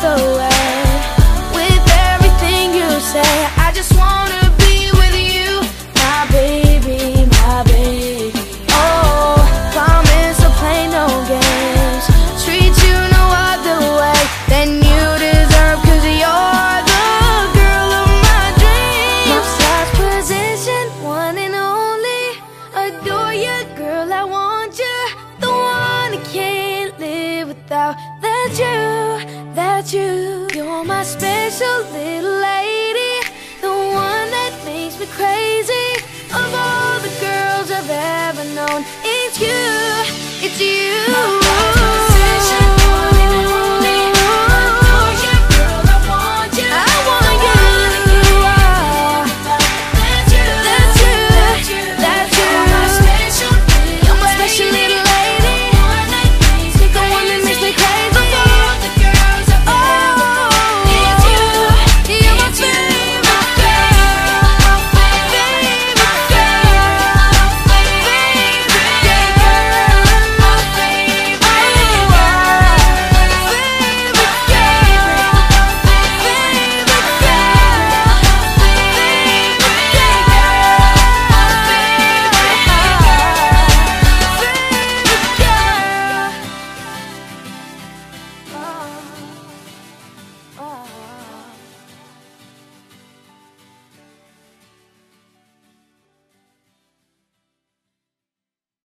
the way. With everything you say I just wanna be with you. My baby, my baby. Oh, promise play no games. Treat you no other way Than you you're the girl of my dreams. One and only. Adore you, girl, I want you The one I can't live without that you, that you, you're my special little lady, the one that makes me crazy. Of all the girls I've ever known, it's you, it's you.